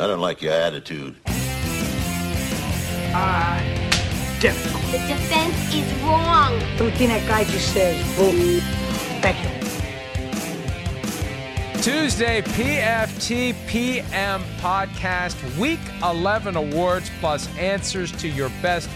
I don't like your attitude. Uh, difficult. The defense is wrong. Everything that guy just says, bull. Thank you. Tuesday, PFT PM podcast, week 11 awards plus answers to your best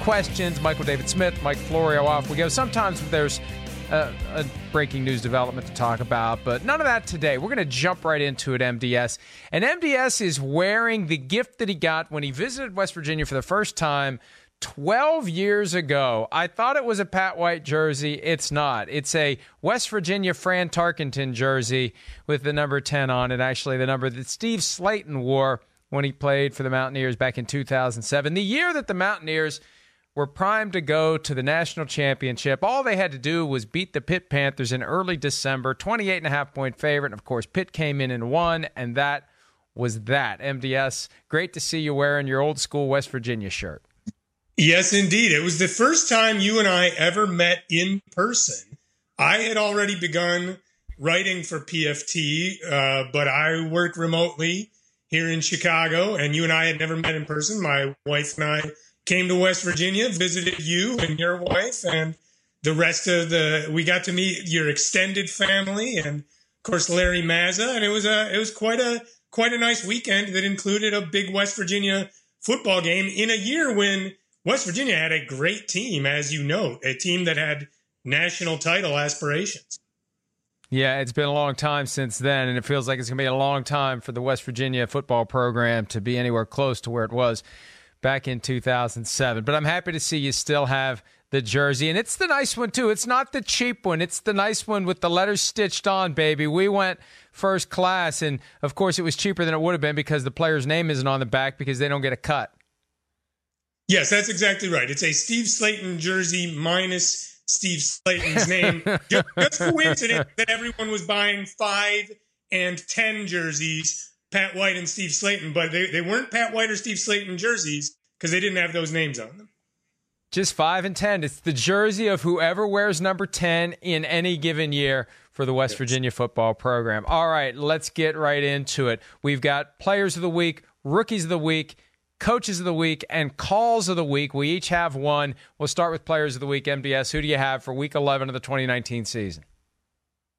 questions. Michael David Smith, Mike Florio off we go. Sometimes there's a, a, breaking news development to talk about, but none of that today. We're going to jump right into it, MDS. And MDS is wearing the gift that he got when he visited West Virginia for the first time 12 years ago. I thought it was a Pat White jersey. It's not. It's a West Virginia Fran Tarkenton jersey with the number 10 on it, actually, the number that Steve Slaton wore when he played for the Mountaineers back in 2007. The year that the Mountaineers were primed to go to the national championship. All they had to do was beat the Pitt Panthers in early December, 28 and a half point favorite. And of course, Pitt came in and won, and that was that. MDS, great to see you wearing your old school West Virginia shirt. Yes, indeed. It was the first time you and I ever met in person. I had already begun writing for PFT, uh, but I work remotely here in Chicago, and you and I had never met in person. My wife and I came to West Virginia, visited you and your wife, and the rest of the. We got to meet your extended family, and of course Larry Mazza, and it was a it was quite a quite a nice weekend that included a big West Virginia football game in a year when West Virginia had a great team, as you note, a team that had national title aspirations. Yeah, it's been a long time since then, and it feels like it's going to be a long time for the West Virginia football program to be anywhere close to where it was back in 2007. But I'm happy to see you still have the jersey, and it's the nice one too. It's not the cheap one; it's the nice one with the letters stitched on, baby. We went first class, and of course, it was cheaper than it would have been because the player's name isn't on the back because they don't get a cut. Yes, that's exactly right. It's a Steve Slaton jersey minus Steve Slaton's name. just, just coincidence that everyone was buying five and ten jerseys, Pat White and Steve Slaton, but they, they weren't Pat White or Steve Slaton jerseys because they didn't have those names on them. Just five and ten. It's the jersey of whoever wears number ten in any given year for the West yes. Virginia football program. All right, let's get right into it. We've got players of the week, rookies of the week coaches of the week and calls of the week. We each have one. We'll start with players of the week. MDS, who do you have for week 11 of the 2019 season?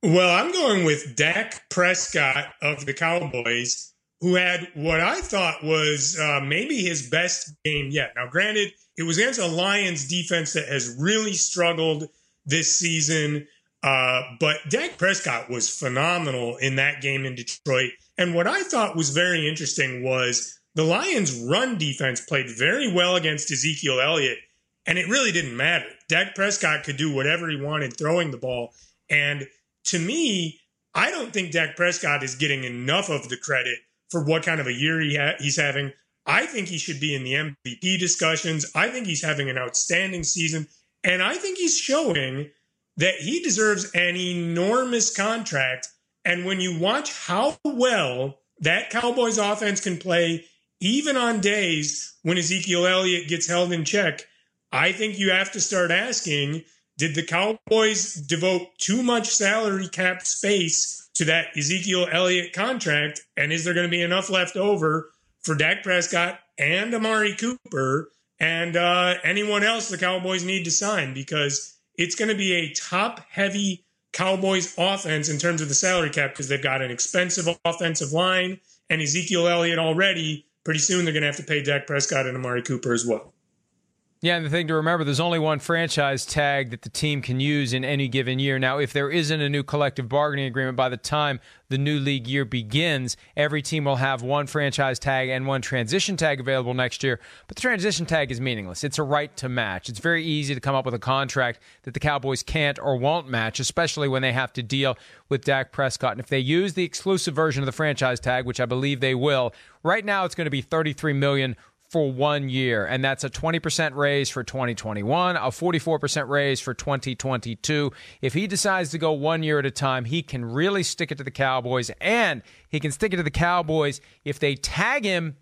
Well, I'm going with Dak Prescott of the Cowboys, who had what I thought was uh, maybe his best game yet. Now, granted, it was against a Lions defense that has really struggled this season. Uh, but Dak Prescott was phenomenal in that game in Detroit. And what I thought was very interesting was the Lions' run defense played very well against Ezekiel Elliott, and it really didn't matter. Dak Prescott could do whatever he wanted throwing the ball. And to me, I don't think Dak Prescott is getting enough of the credit for what kind of a year he ha- he's having. I think he should be in the MVP discussions. I think he's having an outstanding season. And I think he's showing that he deserves an enormous contract. And when you watch how well that Cowboys offense can play even on days when Ezekiel Elliott gets held in check, I think you have to start asking did the Cowboys devote too much salary cap space to that Ezekiel Elliott contract? And is there going to be enough left over for Dak Prescott and Amari Cooper and uh, anyone else the Cowboys need to sign? Because it's going to be a top heavy Cowboys offense in terms of the salary cap because they've got an expensive offensive line and Ezekiel Elliott already pretty soon they're going to have to pay Dak Prescott and Amari Cooper as well. Yeah, and the thing to remember, there's only one franchise tag that the team can use in any given year. Now, if there isn't a new collective bargaining agreement by the time the new league year begins, every team will have one franchise tag and one transition tag available next year. But the transition tag is meaningless. It's a right to match. It's very easy to come up with a contract that the Cowboys can't or won't match, especially when they have to deal with Dak Prescott. And if they use the exclusive version of the franchise tag, which I believe they will, right now it's going to be 33 million for one year, and that's a 20% raise for 2021, a 44% raise for 2022. If he decides to go one year at a time, he can really stick it to the Cowboys, and he can stick it to the Cowboys if they tag him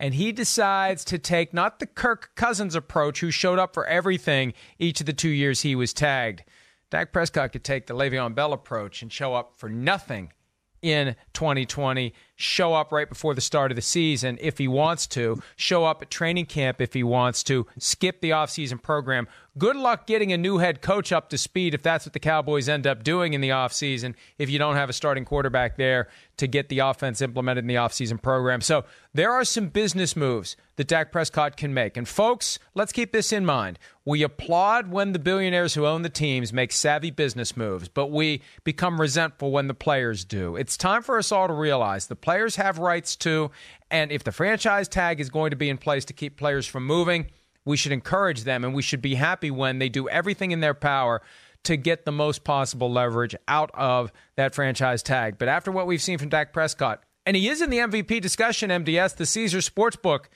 and he decides to take not the Kirk Cousins approach, who showed up for everything each of the two years he was tagged. Dak Prescott could take the Le'Veon Bell approach and show up for nothing in 2020 show up right before the start of the season if he wants to, show up at training camp if he wants to, skip the offseason program. Good luck getting a new head coach up to speed if that's what the Cowboys end up doing in the offseason if you don't have a starting quarterback there to get the offense implemented in the offseason program. So there are some business moves that Dak Prescott can make. And folks, let's keep this in mind. We applaud when the billionaires who own the teams make savvy business moves, but we become resentful when the players do. It's time for us all to realize the players have rights too, and if the franchise tag is going to be in place to keep players from moving, we should encourage them and we should be happy when they do everything in their power to get the most possible leverage out of that franchise tag. But after what we've seen from Dak Prescott, and he is in the MVP discussion, MDS, the Caesar Sportsbook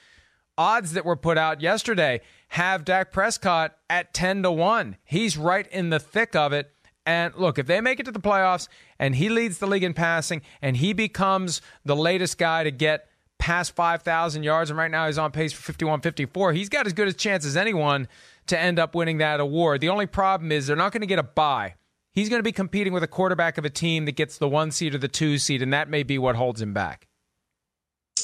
odds that were put out yesterday have Dak Prescott at 10 to 1. He's right in the thick of it. And look, if they make it to the playoffs and he leads the league in passing and he becomes the latest guy to get past 5,000 yards, and right now he's on pace for 51 54. He's got as good a chance as anyone to end up winning that award. The only problem is they're not going to get a bye. He's going to be competing with a quarterback of a team that gets the one seed or the two seed, and that may be what holds him back.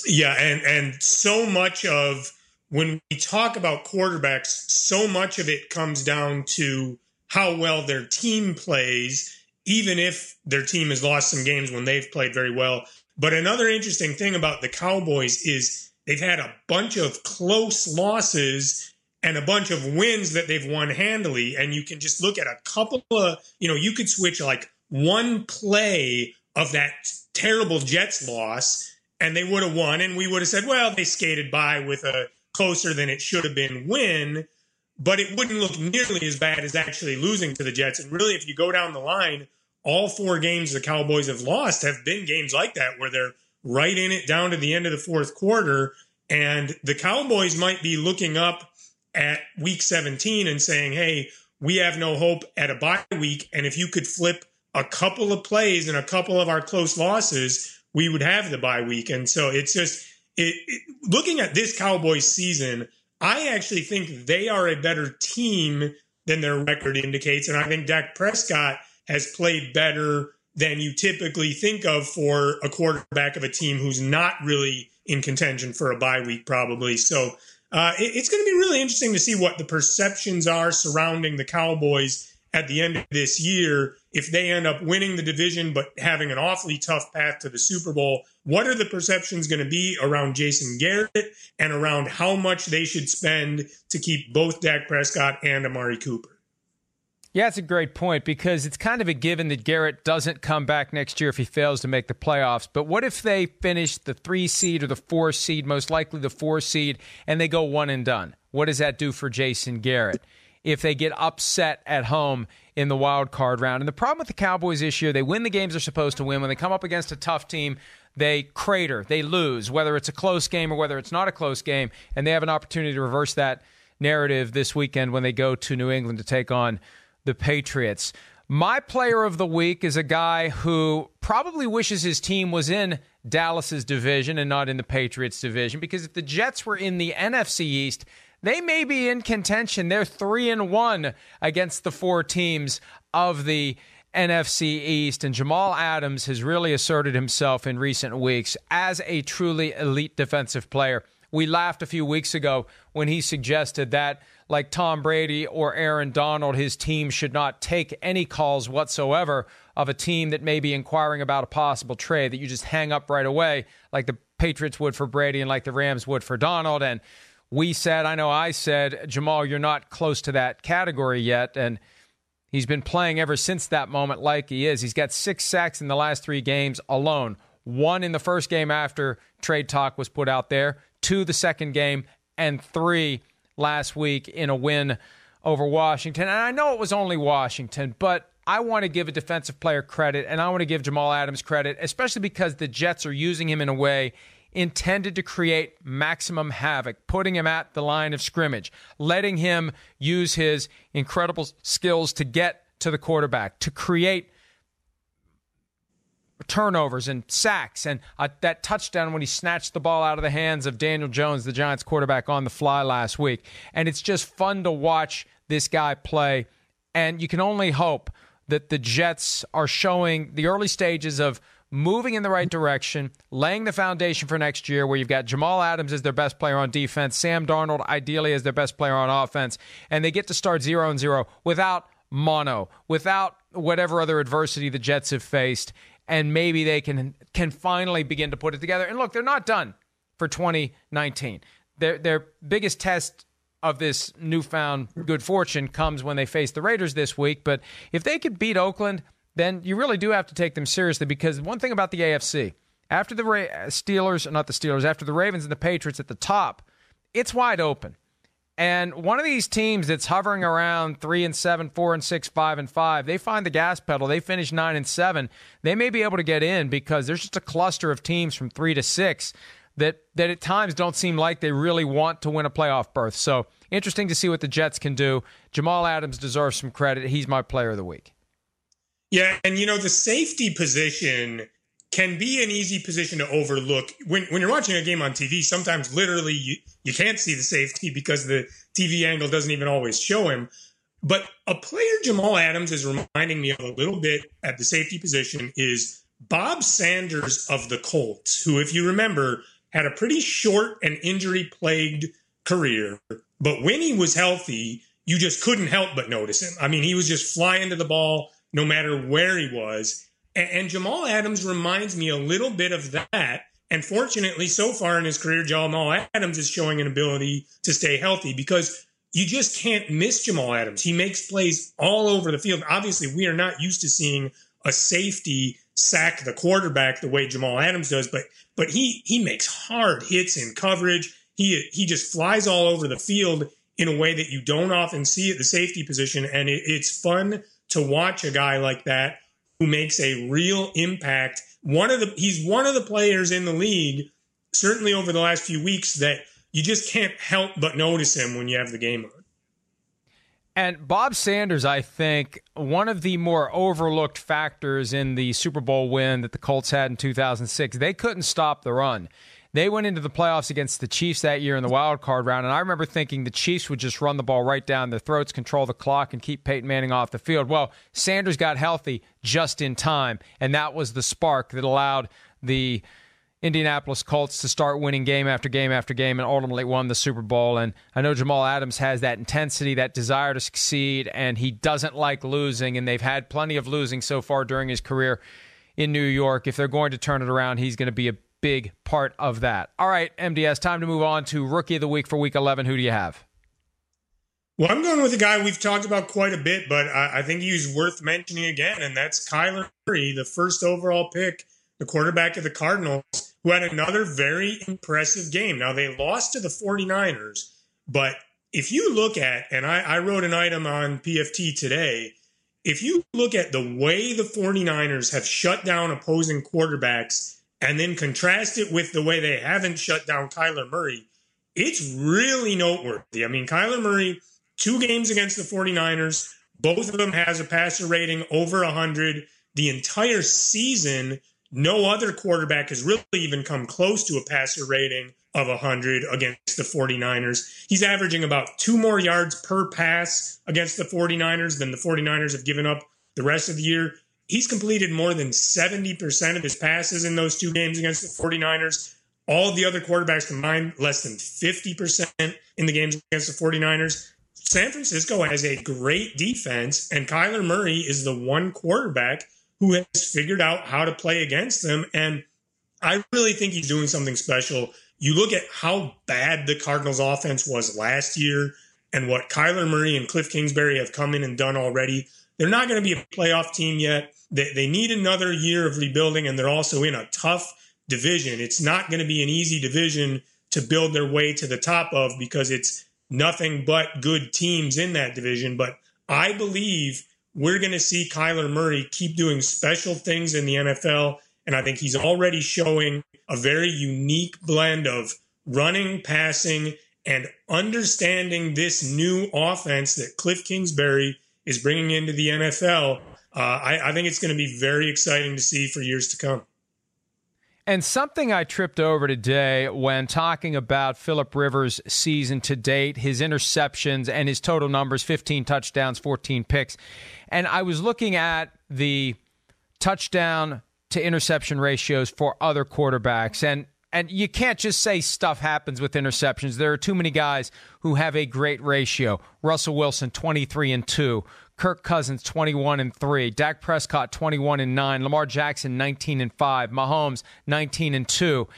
Yeah, and and so much of when we talk about quarterbacks, so much of it comes down to how well their team plays, even if their team has lost some games when they've played very well. But another interesting thing about the Cowboys is they've had a bunch of close losses and a bunch of wins that they've won handily. And you can just look at a couple of, you know, you could switch like one play of that terrible Jets loss and they would have won. And we would have said, well, they skated by with a closer than it should have been win. But it wouldn't look nearly as bad as actually losing to the Jets. And really, if you go down the line, all four games the Cowboys have lost have been games like that where they're right in it down to the end of the fourth quarter. And the Cowboys might be looking up at week 17 and saying, hey, we have no hope at a bye week. And if you could flip a couple of plays and a couple of our close losses, we would have the bye week. And so it's just it, it, looking at this Cowboys season, I actually think they are a better team than their record indicates. And I think Dak Prescott has played better than you typically think of for a quarterback of a team who's not really in contention for a bye week, probably. So uh, it, it's going to be really interesting to see what the perceptions are surrounding the Cowboys at the end of this year if they end up winning the division but having an awfully tough path to the Super Bowl. What are the perceptions going to be around Jason Garrett and around how much they should spend to keep both Dak Prescott and Amari Cooper? Yeah, it's a great point because it's kind of a given that Garrett doesn't come back next year if he fails to make the playoffs. But what if they finish the three seed or the four seed, most likely the four seed, and they go one and done? What does that do for Jason Garrett? If they get upset at home in the wild card round. And the problem with the Cowboys this year, they win the games they're supposed to win. When they come up against a tough team, they crater, they lose, whether it's a close game or whether it's not a close game. And they have an opportunity to reverse that narrative this weekend when they go to New England to take on the Patriots. My player of the week is a guy who probably wishes his team was in Dallas's division and not in the Patriots division because if the Jets were in the NFC East, they may be in contention. They're 3 and 1 against the four teams of the NFC East and Jamal Adams has really asserted himself in recent weeks as a truly elite defensive player. We laughed a few weeks ago when he suggested that like Tom Brady or Aaron Donald, his team should not take any calls whatsoever of a team that may be inquiring about a possible trade that you just hang up right away, like the Patriots would for Brady and like the Rams would for Donald. And we said, I know I said, Jamal, you're not close to that category yet. And he's been playing ever since that moment like he is. He's got six sacks in the last three games alone. One in the first game after trade talk was put out there, two the second game, and three last week in a win over Washington. And I know it was only Washington, but I want to give a defensive player credit and I want to give Jamal Adams credit, especially because the Jets are using him in a way intended to create maximum havoc, putting him at the line of scrimmage, letting him use his incredible skills to get to the quarterback, to create turnovers and sacks and uh, that touchdown when he snatched the ball out of the hands of Daniel Jones, the Giants quarterback, on the fly last week. And it's just fun to watch this guy play. And you can only hope that the Jets are showing the early stages of moving in the right direction, laying the foundation for next year where you've got Jamal Adams as their best player on defense, Sam Darnold ideally as their best player on offense, and they get to start 0 and 0 without mono, without whatever other adversity the Jets have faced, and maybe they can can finally begin to put it together. And look, they're not done for 2019. Their their biggest test of this newfound good fortune comes when they face the Raiders this week. But if they could beat Oakland, then you really do have to take them seriously because one thing about the AFC, after the Ra- Steelers, not the Steelers, after the Ravens and the Patriots at the top, it's wide open. And one of these teams that's hovering around three and seven, four and six, five and five, they find the gas pedal. They finish nine and seven. They may be able to get in because there's just a cluster of teams from three to six that that at times don't seem like they really want to win a playoff berth. So interesting to see what the Jets can do. Jamal Adams deserves some credit. He's my player of the week. Yeah, and you know the safety position can be an easy position to overlook when when you're watching a game on TV. Sometimes literally you, you can't see the safety because the TV angle doesn't even always show him. But a player Jamal Adams is reminding me of a little bit at the safety position is Bob Sanders of the Colts, who, if you remember, had a pretty short and injury plagued career. But when he was healthy, you just couldn't help but notice him. I mean, he was just flying to the ball no matter where he was. And, and Jamal Adams reminds me a little bit of that. And fortunately, so far in his career, Jamal Adams is showing an ability to stay healthy because you just can't miss Jamal Adams. He makes plays all over the field. Obviously, we are not used to seeing a safety sack the quarterback the way Jamal Adams does, but but he he makes hard hits in coverage. He he just flies all over the field in a way that you don't often see at the safety position, and it, it's fun to watch a guy like that who makes a real impact. One of the he's one of the players in the league, certainly over the last few weeks, that you just can't help but notice him when you have the game on. And Bob Sanders, I think, one of the more overlooked factors in the Super Bowl win that the Colts had in 2006, they couldn't stop the run. They went into the playoffs against the Chiefs that year in the wild card round, and I remember thinking the Chiefs would just run the ball right down their throats, control the clock, and keep Peyton Manning off the field. Well, Sanders got healthy just in time, and that was the spark that allowed the Indianapolis Colts to start winning game after game after game and ultimately won the Super Bowl. And I know Jamal Adams has that intensity, that desire to succeed, and he doesn't like losing. And they've had plenty of losing so far during his career in New York. If they're going to turn it around, he's going to be a big part of that. All right, MDS, time to move on to Rookie of the Week for Week 11. Who do you have? Well, I'm going with a guy we've talked about quite a bit, but I, I think he's worth mentioning again, and that's Kyler Murray, the first overall pick, the quarterback of the Cardinals who had another very impressive game. Now, they lost to the 49ers, but if you look at, and I, I, wrote an item on PFT today, if you look at the way the 49ers have shut down opposing quarterbacks and then contrast it with the way they haven't shut down Kyler Murray, it's really noteworthy. I mean, Kyler Murray, two games against the 49ers, both of them has a passer rating over 100. The entire season, no other quarterback has really even come close to a passer rating of 100 against the 49ers. He's averaging about two more yards per pass against the 49ers than the 49ers have given up the rest of the year. He's completed more than 70% of his passes in those two games against the 49ers. All the other quarterbacks combined, less than 50% in the games against the 49ers. San Francisco has a great defense, and Kyler Murray is the one quarterback who has figured out how to play against them. And I really think he's doing something special. You look at how bad the Cardinals offense was last year and what Kyler Murray and Cliff Kingsbury have come in and done already. They're not going to be a playoff team yet. They, they need another year of rebuilding, and they're also in a tough division. It's not going to be an easy division to build their way to the top of because it's nothing but good teams in that division. But I believe we're going to see Kyler Murray keep doing special things in the NFL. And I think he's already showing a very unique blend of running, passing, and understanding this new offense that Cliff Kingsbury is bringing into the NFL. Uh, I, I think it's going to be very exciting to see for years to come. And something I tripped over today when talking about Philip Rivers' season to date, his interceptions and his total numbers 15 touchdowns, 14 picks. And I was looking at the touchdown to interception ratios for other quarterbacks. And and you can't just say stuff happens with interceptions. There are too many guys who have a great ratio. Russell Wilson 23 and 2, Kirk Cousins 21 and 3, Dak Prescott 21 and 9, Lamar Jackson 19 and 5, Mahomes 19 and 2.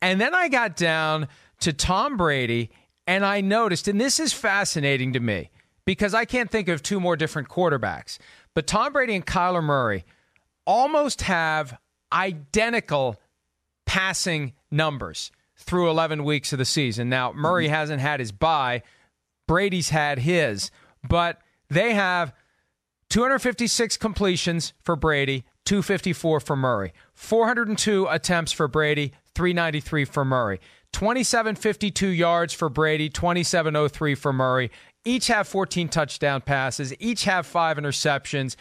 And then I got down to Tom Brady and I noticed and this is fascinating to me because I can't think of two more different quarterbacks. But Tom Brady and Kyler Murray almost have identical passing numbers through 11 weeks of the season. Now, Murray mm-hmm. hasn't had his bye, Brady's had his, but they have 256 completions for Brady, 254 for Murray, 402 attempts for Brady, 393 for Murray. 2752 yards for Brady, 2703 for Murray. Each have 14 touchdown passes, each have five interceptions.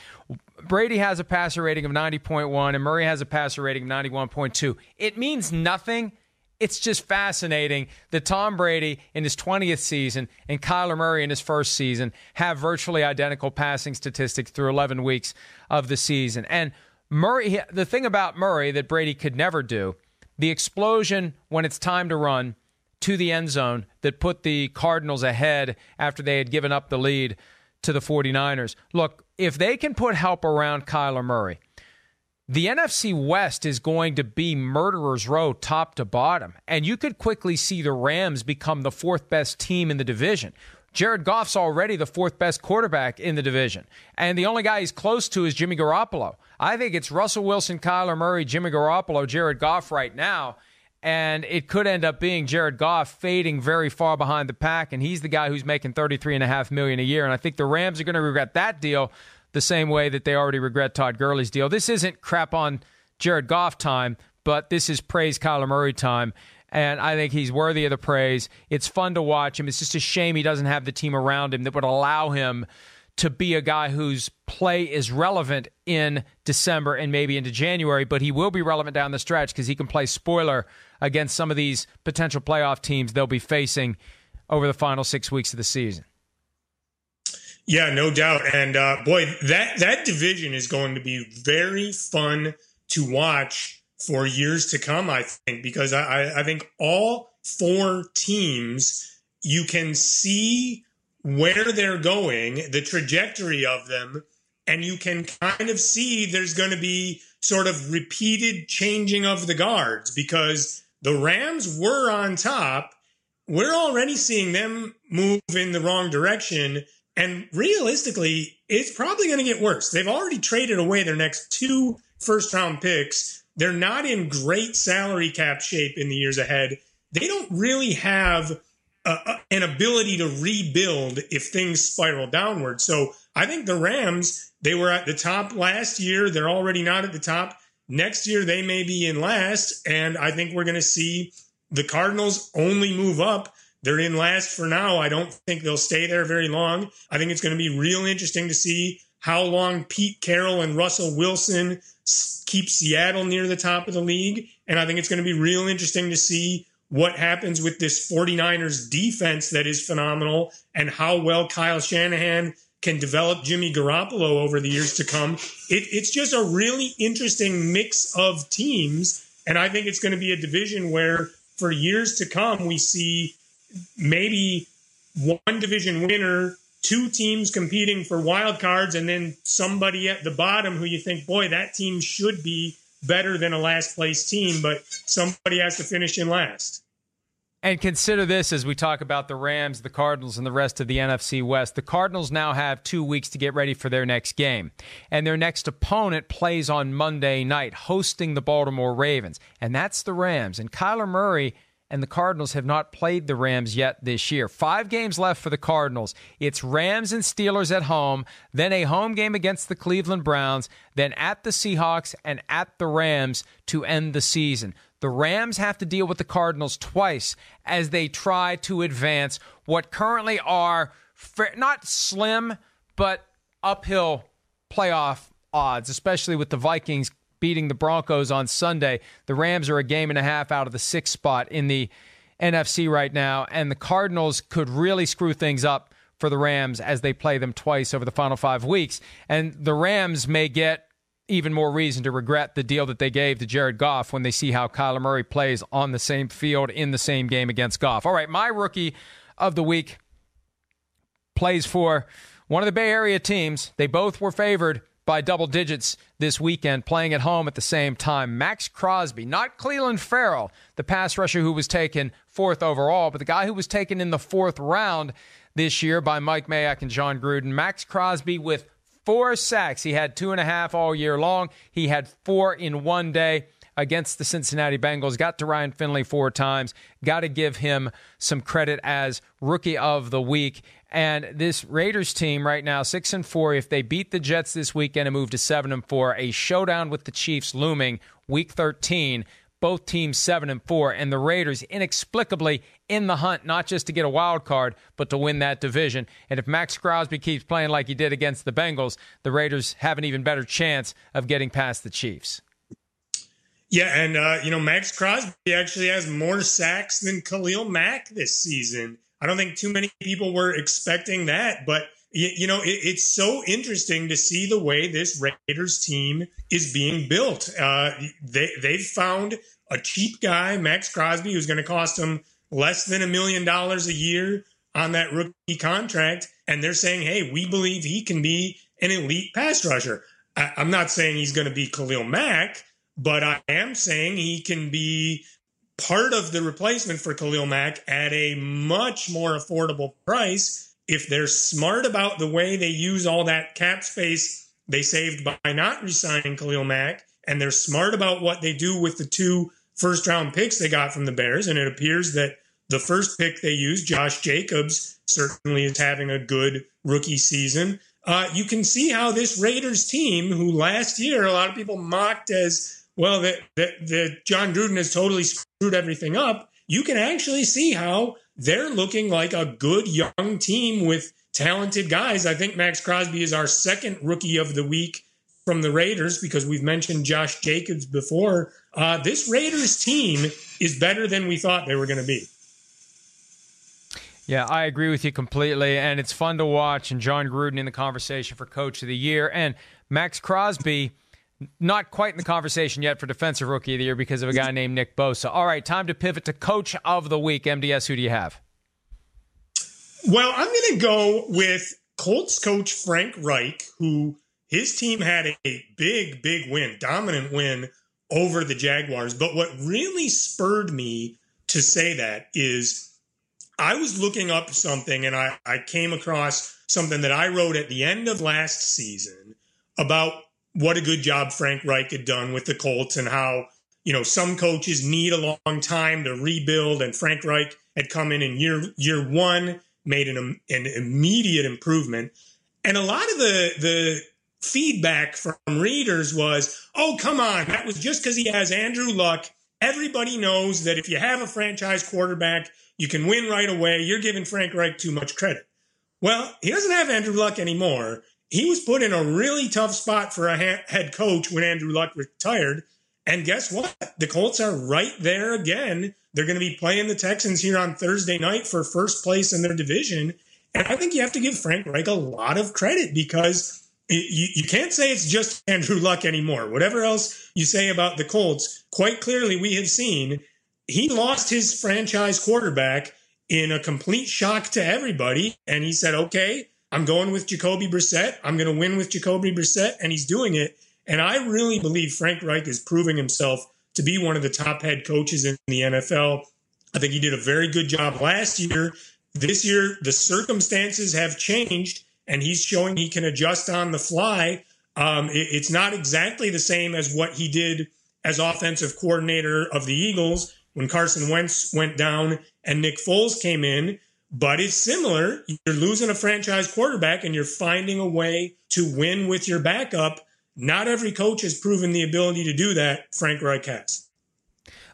Brady has a passer rating of 90.1 and Murray has a passer rating of 91.2. It means nothing. It's just fascinating that Tom Brady in his 20th season and Kyler Murray in his first season have virtually identical passing statistics through 11 weeks of the season. And Murray, the thing about Murray that Brady could never do, the explosion when it's time to run to the end zone that put the Cardinals ahead after they had given up the lead to the 49ers. Look, if they can put help around Kyler Murray, the NFC West is going to be murderer's row top to bottom. And you could quickly see the Rams become the fourth best team in the division. Jared Goff's already the fourth best quarterback in the division. And the only guy he's close to is Jimmy Garoppolo. I think it's Russell Wilson, Kyler Murray, Jimmy Garoppolo, Jared Goff right now and it could end up being Jared Goff fading very far behind the pack, and he's the guy who's making thirty-three and a half million a year. And I think the Rams are going to regret that deal the same way that they already regret Todd Gurley's deal. This isn't crap on Jared Goff time, but this is praise Kyler Murray time. And I think he's worthy of the praise. It's fun to watch him. It's just a shame he doesn't have the team around him that would allow him to be a guy whose play is relevant in December and maybe into January, but he will be relevant down the stretch because he can play spoiler against some of these potential playoff teams they'll be facing over the final six weeks of the season. Yeah, no doubt. And uh, boy, that that division is going to be very fun to watch for years to come. I think because I, I think all four teams you can see where they're going, the trajectory of them, and you can kind of see there's going to be sort of repeated changing of the guards because the Rams were on top. We're already seeing them move in the wrong direction. And realistically, it's probably going to get worse. They've already traded away their next two first round picks. They're not in great salary cap shape in the years ahead. They don't really have an ability to rebuild if things spiral downward. So I think the Rams, they were at the top last year. They're already not at the top. Next year, they may be in last. And I think we're going to see the Cardinals only move up. They're in last for now. I don't think they'll stay there very long. I think it's going to be real interesting to see how long Pete Carroll and Russell Wilson keep Seattle near the top of the league. And I think it's going to be real interesting to see what happens with this 49ers defense that is phenomenal and how well Kyle Shanahan can develop Jimmy Garoppolo over the years to come. It, it's just a really interesting mix of teams. And I think it's going to be a division where for years to come, we see maybe one division winner, two teams competing for wild cards, and then somebody at the bottom who you think, boy, that team should be better than a last place team, but somebody has to finish in last. And consider this as we talk about the Rams, the Cardinals, and the rest of the NFC West. The Cardinals now have two weeks to get ready for their next game. And their next opponent plays on Monday night, hosting the Baltimore Ravens. And that's the Rams. And Kyler Murray and the Cardinals have not played the Rams yet this year. Five games left for the Cardinals. It's Rams and Steelers at home, then a home game against the Cleveland Browns, then at the Seahawks and at the Rams to end the season. The Rams have to deal with the Cardinals twice as they try to advance what currently are not slim, but uphill playoff odds, especially with the Vikings beating the Broncos on Sunday. The Rams are a game and a half out of the sixth spot in the NFC right now, and the Cardinals could really screw things up for the Rams as they play them twice over the final five weeks. And the Rams may get even more reason to regret the deal that they gave to Jared Goff when they see how Kyler Murray plays on the same field in the same game against Goff. All right, my rookie of the week plays for one of the Bay Area teams. They both were favored by double digits this weekend, playing at home at the same time. Maxx Crosby, not Clelin Ferrell, the pass rusher who was taken fourth overall, but the guy who was taken in the fourth round this year by Mike Mayock and Jon Gruden. Maxx Crosby with four sacks. He had two and a half all year long. He had four in one day against the Cincinnati Bengals. Got to Ryan Finley four times. Got to give him some credit as rookie of the week. And this Raiders team right now, six and four. If they beat the Jets this weekend and move to seven and four, a showdown with the Chiefs looming week 13 both teams seven and four, and the Raiders inexplicably in the hunt, not just to get a wild card, but to win that division. And if Maxx Crosby keeps playing like he did against the Bengals, the Raiders have an even better chance of getting past the Chiefs. Yeah, and uh, you know Maxx Crosby actually has more sacks than Khalil Mack this season. I don't think too many people were expecting that, but you, know it, it's so interesting to see the way this Raiders team is being built. Uh, they they've found a cheap guy, Maxx Crosby, who's going to cost them less than a million dollars a year on that rookie contract, and they're saying, "Hey, we believe he can be an elite pass rusher." I, I'm not saying he's going to be Khalil Mack but I am saying he can be part of the replacement for Khalil Mack at a much more affordable price if they're smart about the way they use all that cap space they saved by not resigning Khalil Mack, and they're smart about what they do with the two first round picks they got from the Bears. And it appears that the first pick they used, Josh Jacobs, certainly is having a good rookie season. Uh, you can see how this Raiders team, who last year a lot of people mocked as well, that that Jon Gruden has totally screwed everything up. You can actually see how they're looking like a good young team with talented guys. I think Maxx Crosby is our second rookie of the week from the Raiders because we've mentioned Josh Jacobs before. Uh, this Raiders team is better than we thought they were going to be. Yeah, I agree with you completely, and it's fun to watch. And Jon Gruden in the conversation for Coach of the Year, and Maxx Crosby not quite in the conversation yet for Defensive Rookie of the Year because of a guy named Nick Bosa. All right, time to pivot to Coach of the Week. MDS, who do you have? Well, I'm going to go with Colts coach Frank Reich, who his team had a big, big win, dominant win over the Jaguars. But what really spurred me to say that is I was looking up something and I, I came across something that I wrote at the end of last season about what a good job Frank Reich had done with the Colts and how, you know, some coaches need a long time to rebuild. And Frank Reich had come in in year, year one, made an, an immediate improvement. And a lot of the, the feedback from readers was, oh, come on, that was just because he has Andrew Luck. Everybody knows that if you have a franchise quarterback, you can win right away. You're giving Frank Reich too much credit. Well, he doesn't have Andrew Luck anymore he was put in a really tough spot for a ha- head coach when Andrew Luck retired. And guess what? The Colts are right there again. They're going to be playing the Texans here on Thursday night for first place in their division. And I think you have to give Frank Reich a lot of credit because you, you can't say it's just Andrew Luck anymore. Whatever else you say about the Colts, quite clearly we have seen he lost his franchise quarterback in a complete shock to everybody. And he said, okay, I'm going with Jacoby Brissett. I'm going to win with Jacoby Brissett, and he's doing it. And I really believe Frank Reich is proving himself to be one of the top head coaches in the NFL. I think he did a very good job last year. This year, the circumstances have changed, and he's showing he can adjust on the fly. Um, it, it's not exactly the same as what he did as offensive coordinator of the Eagles when Carson Wentz went down and Nick Foles came in but it's similar. You're losing a franchise quarterback and you're finding a way to win with your backup. Not every coach has proven the ability to do that. Frank Reich has.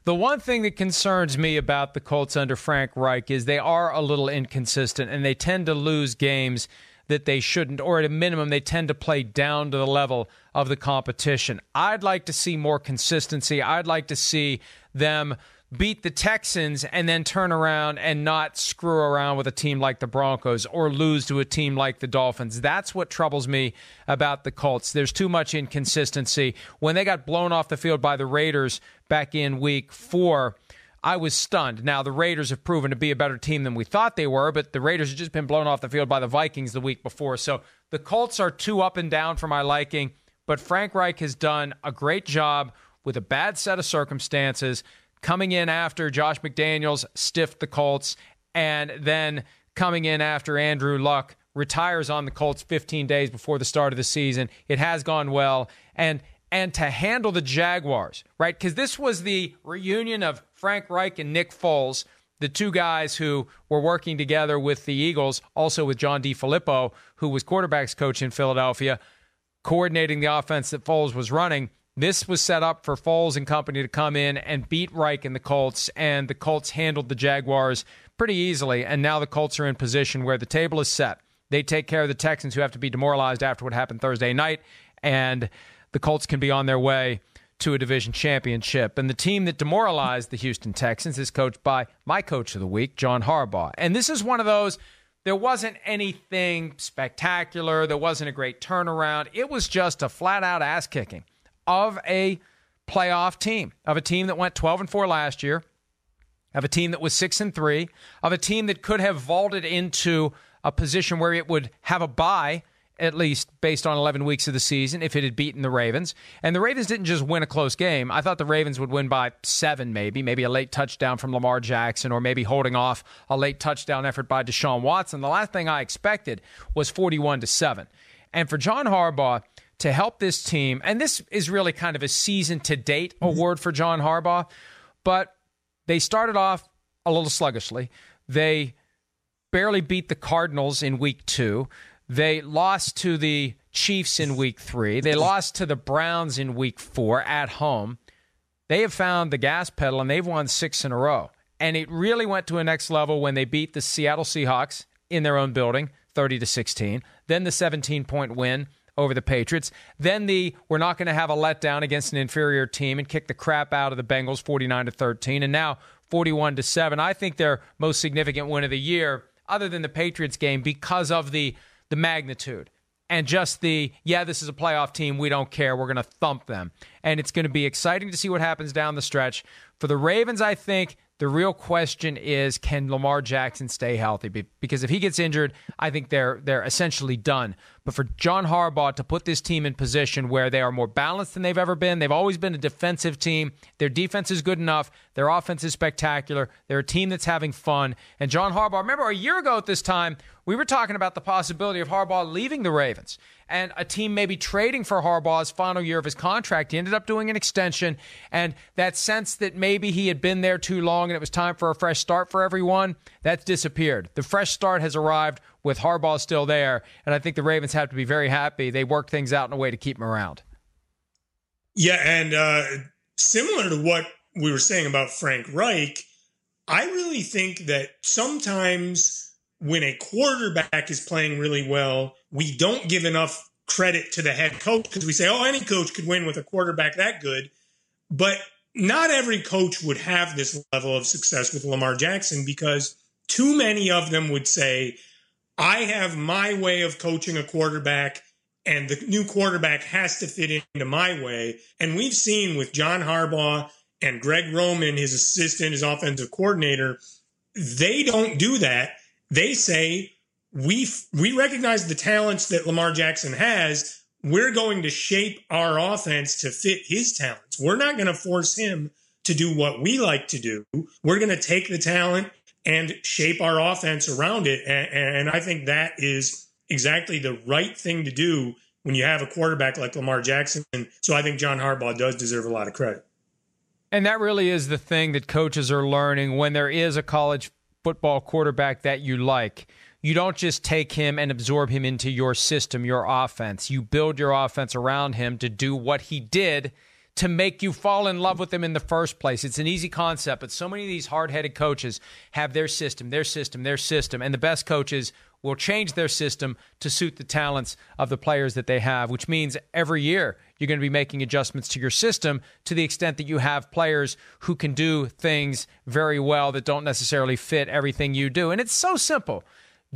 The one thing that concerns me about the Colts under Frank Reich is they are a little inconsistent and they tend to lose games that they shouldn't, or at a minimum, they tend to play down to the level of the competition. I'd like to see more consistency. I'd like to see them beat the Texans and then turn around and not screw around with a team like the Broncos or lose to a team like the Dolphins. That's what troubles me about the Colts. There's too much inconsistency. When they got blown off the field by the Raiders back in week four, I was stunned. Now, the Raiders have proven to be a better team than we thought they were, but the Raiders have just been blown off the field by the Vikings the week before. So the Colts are too up and down for my liking, but Frank Reich has done a great job with a bad set of circumstances coming in after Josh McDaniels stiffed the Colts, and then coming in after Andrew Luck retires on the Colts 15 days before the start of the season. It has gone well, and and to handle the Jaguars, right? Because this was the reunion of Frank Reich and Nick Foles, the two guys who were working together with the Eagles, also with John DeFilippo, who was quarterbacks coach in Philadelphia, coordinating the offense that Foles was running. This was set up for Foles and company to come in and beat Reich and the Colts, and the Colts handled the Jaguars pretty easily. And now the Colts are in position where the table is set. They take care of the Texans, who have to be demoralized after what happened Thursday night, and the Colts can be on their way to a division championship. And the team that demoralized the Houston Texans is coached by my coach of the week, John Harbaugh. And this is one of those. There wasn't anything spectacular. There wasn't a great turnaround. It was just a flat out ass kicking of a playoff team, of a team that went 12 and 4 last year, of a team that was 6 and 3, of a team that could have vaulted into a position where it would have a bye at least based on 11 weeks of the season if it had beaten the Ravens. And the Ravens didn't just win a close game. I thought the Ravens would win by 7 maybe, maybe a late touchdown from Lamar Jackson or maybe holding off a late touchdown effort by Deshaun Watson. The last thing I expected was 41 to 7. And for John Harbaugh to help this team, and this is really kind of a season to date mm-hmm. award for John Harbaugh, but they started off a little sluggishly. They barely beat the Cardinals in week two. They lost to the Chiefs in week three. They mm-hmm. lost to the Browns in week four at home. They have found the gas pedal and they've won six in a row. And it really went to a next level when they beat the Seattle Seahawks in their own building, 30 to 16. Then the 17 point win over the Patriots. Then the we're not going to have a letdown against an inferior team and kick the crap out of the Bengals 49 to 13 and now 41 to 7. I think their most significant win of the year other than the Patriots game because of the the magnitude and just the yeah this is a playoff team we don't care we're going to thump them and it's going to be exciting to see what happens down the stretch for the Ravens I think the real question is can Lamar Jackson stay healthy? Because if he gets injured, I think they're they're essentially done. But for John Harbaugh to put this team in position where they are more balanced than they've ever been, they've always been a defensive team. Their defense is good enough. Their offense is spectacular. They're a team that's having fun. And John Harbaugh, remember a year ago at this time, we were talking about the possibility of Harbaugh leaving the Ravens and a team maybe trading for Harbaugh's final year of his contract. He ended up doing an extension, and that sense that maybe he had been there too long and it was time for a fresh start for everyone, that's disappeared. The fresh start has arrived with Harbaugh still there, and I think the Ravens have to be very happy they worked things out in a way to keep him around. Yeah, and uh, similar to what we were saying about Frank Reich, I really think that sometimes when a quarterback is playing really well, we don't give enough credit to the head coach because we say, oh, any coach could win with a quarterback that good. But not every coach would have this level of success with Lamar Jackson because too many of them would say, I have my way of coaching a quarterback and the new quarterback has to fit into my way. And we've seen with John Harbaugh and Greg Roman, his assistant, his offensive coordinator, they don't do that they say we we recognize the talents that Lamar Jackson has. We're going to shape our offense to fit his talents. We're not going to force him to do what we like to do. We're going to take the talent and shape our offense around it. And, and I think that is exactly the right thing to do when you have a quarterback like Lamar Jackson. So I think John Harbaugh does deserve a lot of credit. And that really is the thing that coaches are learning when there is a college football quarterback that you like, you don't just take him and absorb him into your system, your offense. You build your offense around him to do what he did to make you fall in love with them in the first place. It's an easy concept, but so many of these hard headed coaches have their system, their system, their system, and the best coaches will change their system to suit the talents of the players that they have, which means every year you're going to be making adjustments to your system to the extent that you have players who can do things very well that don't necessarily fit everything you do. And it's so simple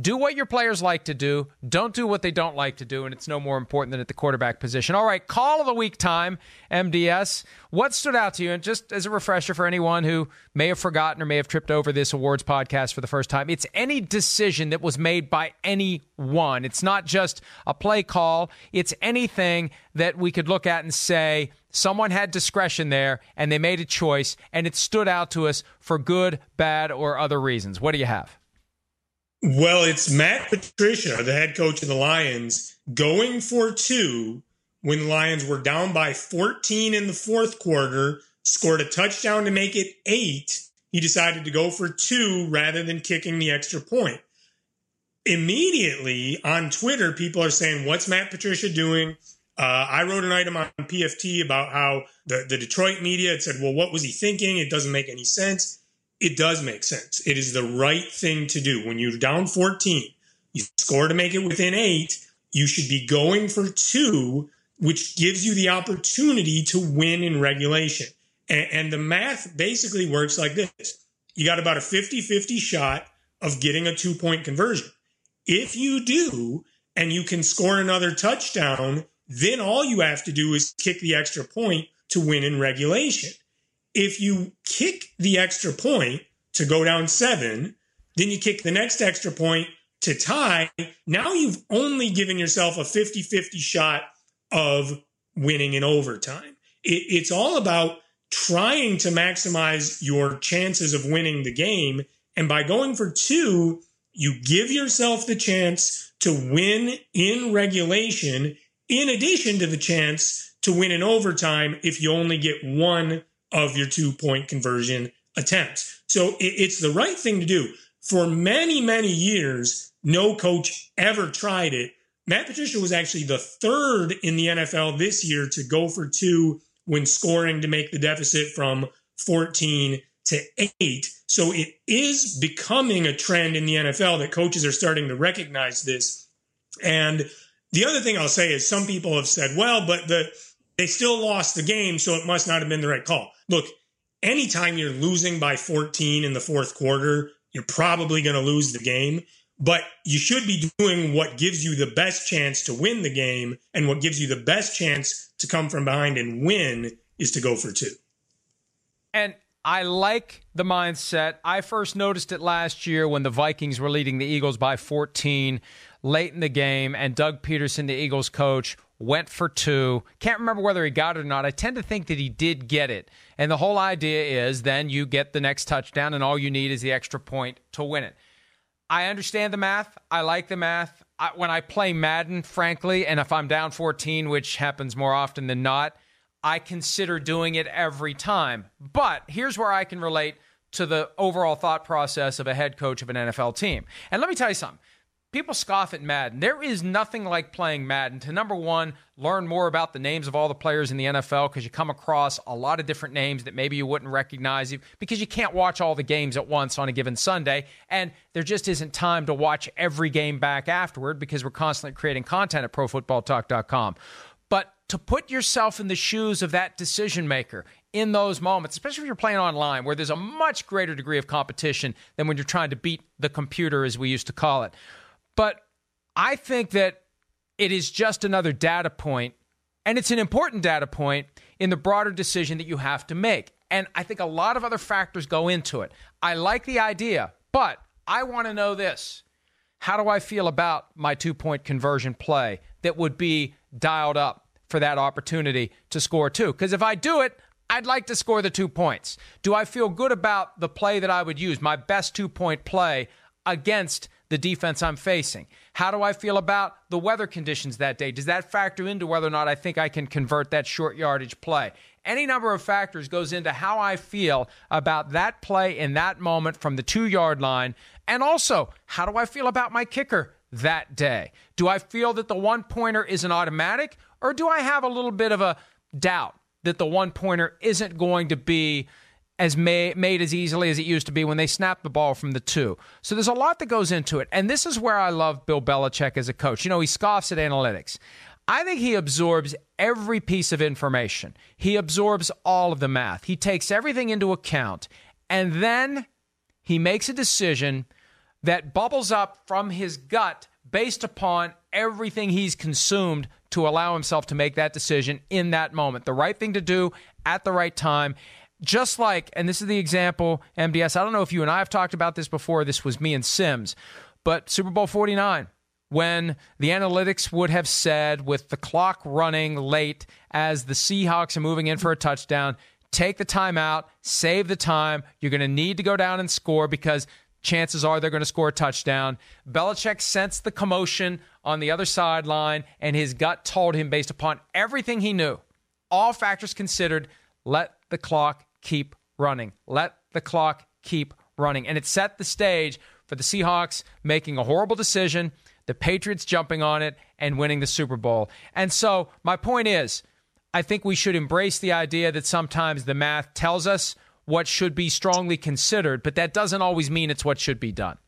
do what your players like to do. Don't do what they don't like to do. And it's no more important than at the quarterback position. All right, call of the week time, MDS. What stood out to you? And just as a refresher for anyone who may have forgotten or may have tripped over this awards podcast for the first time, it's any decision that was made by anyone. It's not just a play call, it's anything that we could look at and say, someone had discretion there and they made a choice and it stood out to us for good, bad, or other reasons. What do you have? Well, it's Matt Patricia, the head coach of the Lions, going for two when the Lions were down by 14 in the fourth quarter, scored a touchdown to make it eight. He decided to go for two rather than kicking the extra point. Immediately on Twitter, people are saying, What's Matt Patricia doing? Uh, I wrote an item on PFT about how the, the Detroit media had said, Well, what was he thinking? It doesn't make any sense it does make sense. It is the right thing to do. When you're down 14, you score to make it within eight, you should be going for two, which gives you the opportunity to win in regulation. And, and the math basically works like this you got about a 50 50 shot of getting a two point conversion. If you do, and you can score another touchdown, then all you have to do is kick the extra point to win in regulation. If you kick the extra point to go down seven, then you kick the next extra point to tie. Now you've only given yourself a 50 50 shot of winning in overtime. It, it's all about trying to maximize your chances of winning the game. And by going for two, you give yourself the chance to win in regulation, in addition to the chance to win in overtime if you only get one of your two point conversion attempts. So it's the right thing to do. For many, many years, no coach ever tried it. Matt Patricia was actually the third in the NFL this year to go for two when scoring to make the deficit from 14 to 8. So it is becoming a trend in the NFL that coaches are starting to recognize this. And the other thing I'll say is some people have said, well, but the they still lost the game, so it must not have been the right call. Look, anytime you're losing by 14 in the fourth quarter, you're probably going to lose the game. But you should be doing what gives you the best chance to win the game. And what gives you the best chance to come from behind and win is to go for two. And I like the mindset. I first noticed it last year when the Vikings were leading the Eagles by 14 late in the game, and Doug Pederson, the Eagles coach, went for two. Can't remember whether he got it or not. I tend to think that he did get it. And the whole idea is then you get the next touchdown, and all you need is the extra point to win it. I understand the math. I like the math. I, when I play Madden, frankly, and if I'm down 14, which happens more often than not, I consider doing it every time. But here's where I can relate to the overall thought process of a head coach of an NFL team. And let me tell you something people scoff at Madden. There is nothing like playing Madden to number one, learn more about the names of all the players in the NFL because you come across a lot of different names that maybe you wouldn't recognize because you can't watch all the games at once on a given Sunday. And there just isn't time to watch every game back afterward because we're constantly creating content at profootballtalk.com. But to put yourself in the shoes of that decision maker in those moments, especially if you're playing online where there's a much greater degree of competition than when you're trying to beat the computer, as we used to call it. But I think that it is just another data point, and it's an important data point in the broader decision that you have to make. And I think a lot of other factors go into it. I like the idea, but I want to know this. How do I feel about my two point conversion play that would be dialed up for that opportunity to score two? Because if I do it, I'd like to score the two points. Do I feel good about the play that I would use, my best two point play against the defense I'm facing? How do I feel about the weather conditions that day? Does that factor into whether or not I think I can convert that short yardage play? Any number of factors goes into how I feel about that play in that moment from the two yard line. And also, how do I feel about my kicker that day? Do I feel that the one pointer is an automatic, or do I have a little bit of a doubt that the one pointer isn't going to be as made, made as easily as it used to be when they snapped the ball from the two. So there's a lot that goes into it. And this is where I love Bill Belichick as a coach. You know, he scoffs at analytics. I think he absorbs every piece of information. He absorbs all of the math. He takes everything into account. And then he makes a decision that bubbles up from his gut based upon everything he's consumed to allow himself to make that decision in that moment. The right thing to do at the right time. Just like, and this is the example, MDS. I don't know if you and I have talked about this before. This was me and Sims, but Super Bowl 49, when the analytics would have said, with the clock running late as the Seahawks are moving in for a touchdown, take the timeout, save the time. You're going to need to go down and score because chances are they're going to score a touchdown. Belichick sensed the commotion on the other sideline, and his gut told him, based upon everything he knew, all factors considered, let the clock keep running. Let the clock keep running. And it set the stage for the Seahawks making a horrible decision, the Patriots jumping on it, and winning the Super Bowl. And so, my point is, I think we should embrace the idea that sometimes the math tells us what should be strongly considered, but that doesn't always mean it's what should be done.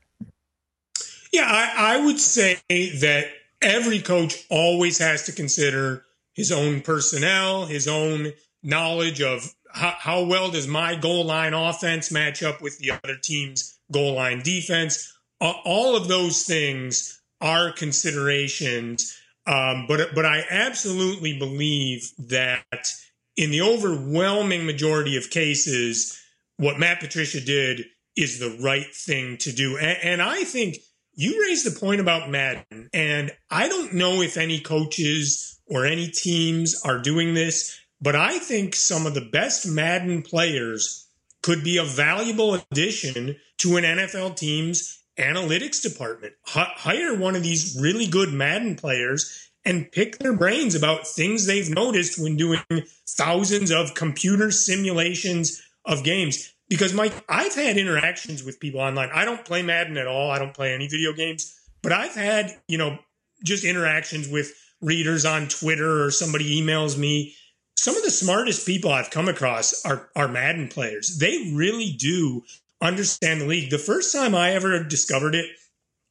Yeah, I, I would say that every coach always has to consider his own personnel, his own knowledge of how, how, well does my goal line offense match up with the other team's goal line defense. All of those things are considerations, um, but but I absolutely believe that in the overwhelming majority of cases, what Matt Patricia did is the right thing to do. And, and, I think you raised the point about Madden, and I don't know if any coaches or any teams are doing this, but I think some of the best Madden players could be a valuable addition to an NFL team's analytics department. H- hire one of these really good Madden players and pick their brains about things they've noticed when doing thousands of computer simulations of games. Because, Mike, I've had interactions with people online. I don't play Madden at all, I don't play any video games, but I've had, you know, just interactions with readers on Twitter or somebody emails me. Some of the smartest people I've come across are, are Madden players. They really do understand the league. The first time I ever discovered it,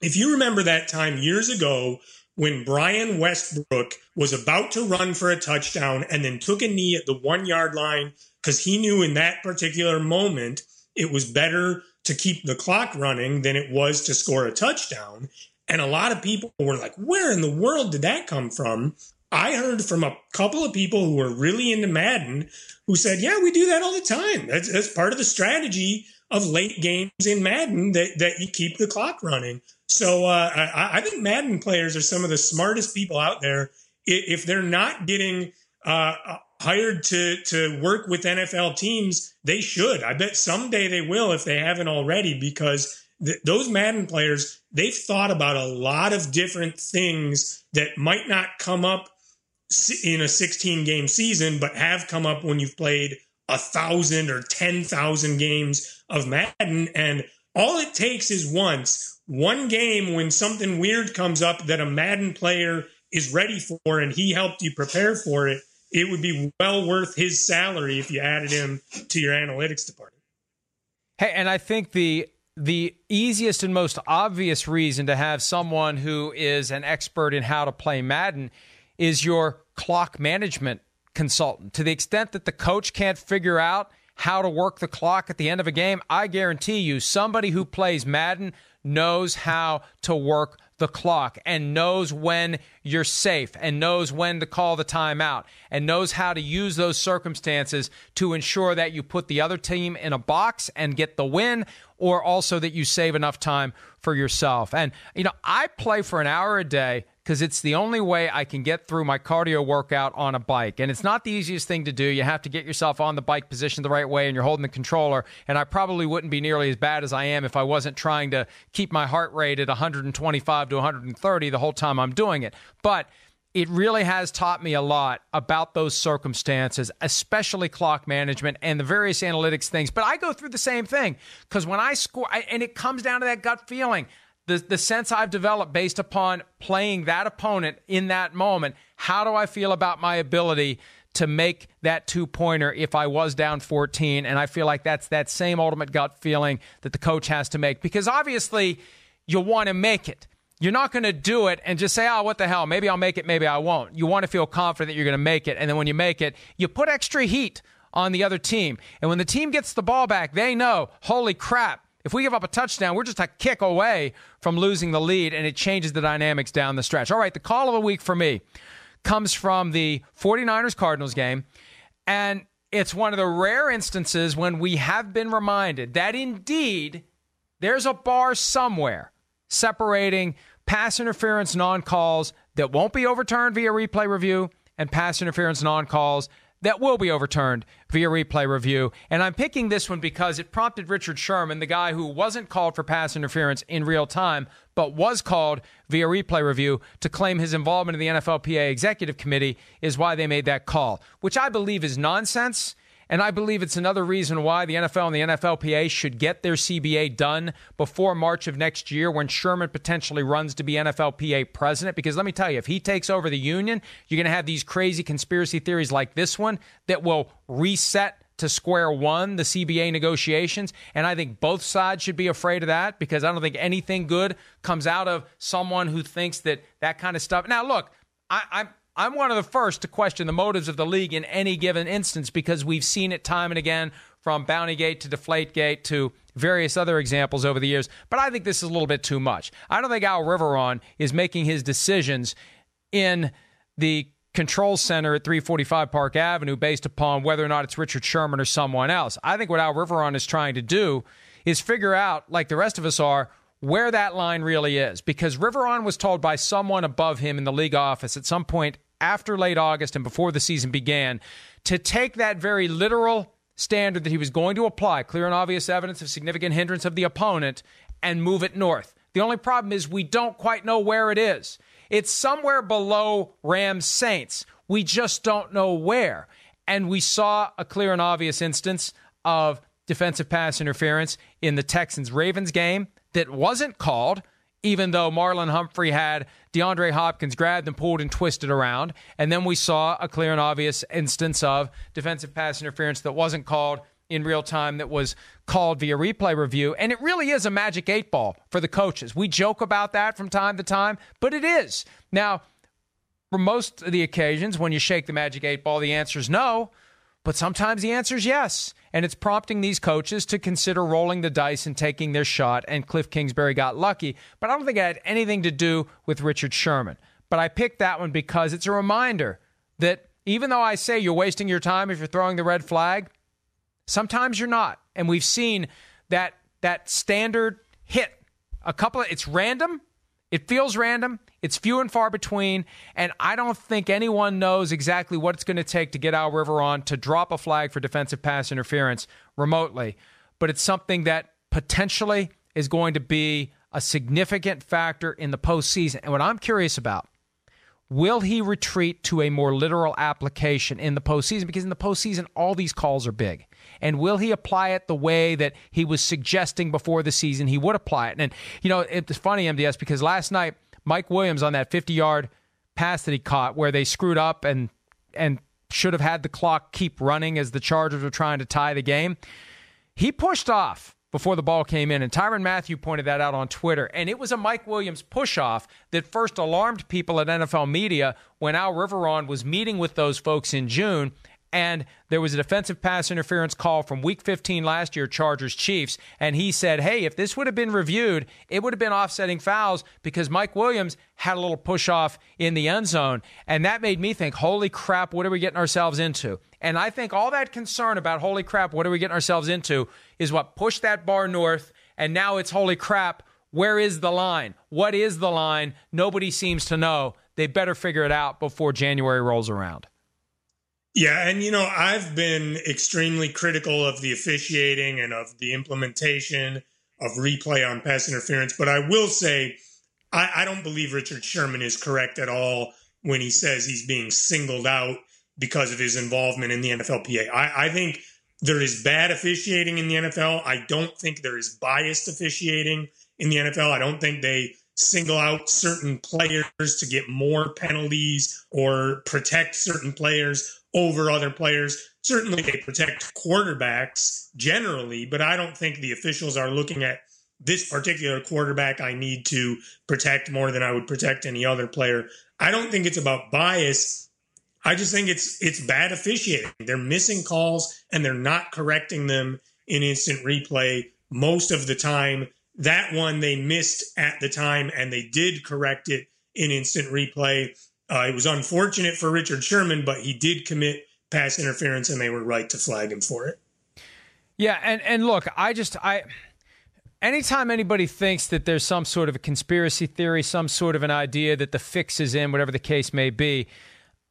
if you remember that time years ago when Brian Westbrook was about to run for a touchdown and then took a knee at the one yard line because he knew in that particular moment it was better to keep the clock running than it was to score a touchdown. And a lot of people were like, where in the world did that come from? I heard from a couple of people who were really into Madden who said, yeah, we do that all the time. That's, that's part of the strategy of late games in Madden that, that you keep the clock running. So uh, I, I, think Madden players are some of the smartest people out there. If they're not getting uh, hired to to work with NFL teams, they should. I bet someday they will if they haven't already, because th- those Madden players they've thought about a lot of different things that might not come up in a 16 game season, but have come up when you've played a thousand or 10,000 games of Madden. And all it takes is once one game when something weird comes up that a Madden player is ready for and he helped you prepare for it, it would be well worth his salary if you added him to your analytics department. Hey, and I think the the easiest and most obvious reason to have someone who is an expert in how to play Madden is your clock management consultant. To the extent that the coach can't figure out how to work the clock at the end of a game, I guarantee you somebody who plays Madden knows how to work the clock and knows when you're safe and knows when to call the timeout and knows how to use those circumstances to ensure that you put the other team in a box and get the win or also that you save enough time for yourself. And, you know, I play for an hour a day because it's the only way I can get through my cardio workout on a bike. And it's not the easiest thing to do. You have to get yourself on the bike position the right way and you're holding the controller. And I probably wouldn't be nearly as bad as I am if I wasn't trying to keep my heart rate at 125 to 130 the whole time I'm doing it. But it really has taught me a lot about those circumstances, especially clock management and the various analytics things. But I go through the same thing because when I score, I, and it comes down to that gut feeling the, the sense I've developed based upon playing that opponent in that moment. How do I feel about my ability to make that two pointer if I was down 14. And I feel like that's that same ultimate gut feeling that the coach has to make because obviously you want to make it. You're not going to do it and just say, oh, what the hell? Maybe I'll make it, maybe I won't. You want to feel confident that you're going to make it. And then when you make it, you put extra heat on the other team. And when the team gets the ball back, they know, holy crap, if we give up a touchdown, we're just a kick away from losing the lead, and it changes the dynamics down the stretch. All right, the call of the week for me comes from the 49ers Cardinals game. And it's one of the rare instances when we have been reminded that indeed there's a bar somewhere separating pass interference non calls that won't be overturned via replay review and pass interference non calls that will be overturned via replay review. And I'm picking this one because it prompted Richard Sherman, the guy who wasn't called for pass interference in real time, but was called via replay review to claim his involvement in the NFLPA executive committee is why they made that call, which I believe is nonsense. And I believe it's another reason why the NFL and the NFLPA should get their CBA done before March of next year when Sherman potentially runs to be NFLPA president. Because let me tell you, if he takes over the union, you're going to have these crazy conspiracy theories like this one that will reset to square one the CBA negotiations. And I think both sides should be afraid of that because I don't think anything good comes out of someone who thinks that that kind of stuff. Now, look, I, I'm I'm one of the first to question the motives of the league in any given instance because we've seen it time and again from Bountygate to Deflategate to various other examples over the years. But I think this is a little bit too much. I don't think Al Riveron is making his decisions in the control center at 345 Park Avenue based upon whether or not it's Richard Sherman or someone else. I think what Al Riveron is trying to do is figure out, like the rest of us are, where that line really is. Because Riveron was told by someone above him in the league office at some point after late August and before the season began to take that very literal standard that he was going to apply, clear and obvious evidence of significant hindrance of the opponent, and move it north. The only problem is we don't quite know where it is. It's somewhere below Rams Saints. We just don't know where. And we saw a clear and obvious instance of defensive pass interference in the Texans Ravens game that wasn't called even though Marlon Humphrey had DeAndre Hopkins grabbed and pulled and twisted around. And then we saw a clear and obvious instance of defensive pass interference that wasn't called in real time that was called via replay review. And it really is a magic eight ball for the coaches. We joke about that from time to time, but it is. Now, for most of the occasions, when you shake the magic eight ball, the answer is no. But sometimes the answer is yes. And it's prompting these coaches to consider rolling the dice and taking their shot. And Cliff Kingsbury got lucky. But I don't think it had anything to do with Richard Sherman. But I picked that one because it's a reminder that even though I say you're wasting your time if you're throwing the red flag, sometimes you're not. And we've seen that that standard hit a couple of it's random, it feels random, it's few and far between, and I don't think anyone knows exactly what it's going to take to get Al Riveron to drop a flag for defensive pass interference remotely. But it's something that potentially is going to be a significant factor in the postseason. And what I'm curious about, will he retreat to a more literal application in the postseason? Because in the postseason, all these calls are big. And will he apply it the way that he was suggesting before the season he would apply it? And, you know, it's funny, MDS, because last night, Mike Williams on that 50 yard pass that he caught where they screwed up and and should have had the clock keep running as the Chargers were trying to tie the game. He pushed off before the ball came in, and Tyron Matthew pointed that out on Twitter. And it was a Mike Williams push off that first alarmed people at NFL media when Al Riveron was meeting with those folks in June and there was a defensive pass interference call from week 15 last year, Chargers Chiefs. And he said, hey, if this would have been reviewed, it would have been offsetting fouls because Mike Williams had a little push off in the end zone. And that made me think, holy crap, what are we getting ourselves into? And I think all that concern about, holy crap, what are we getting ourselves into, is what pushed that bar north. And now it's, holy crap, where is the line? What is the line? Nobody seems to know. They better figure it out before January rolls around. Yeah, and you know, I've been extremely critical of the officiating and of the implementation of replay on pass interference, but I will say I, I, don't believe Richard Sherman is correct at all when he says he's being singled out because of his involvement in the NFLPA. I, I think there is bad officiating in the NFL. I don't think there is biased officiating in the NFL. I don't think they single out certain players to get more penalties or protect certain players over other players. Certainly, they protect quarterbacks generally, but I don't think the officials are looking at this particular quarterback I need to protect more than I would protect any other player. I don't think it's about bias. I just think it's it's bad officiating. They're missing calls and they're not correcting them in instant replay most of the time. That one they missed at the time and they did correct it in instant replay. Uh, it was unfortunate for Richard Sherman, but he did commit pass interference and they were right to flag him for it. Yeah, and and look, I just I anytime anybody thinks that there's some sort of a conspiracy theory, some sort of an idea that the fix is in, whatever the case may be,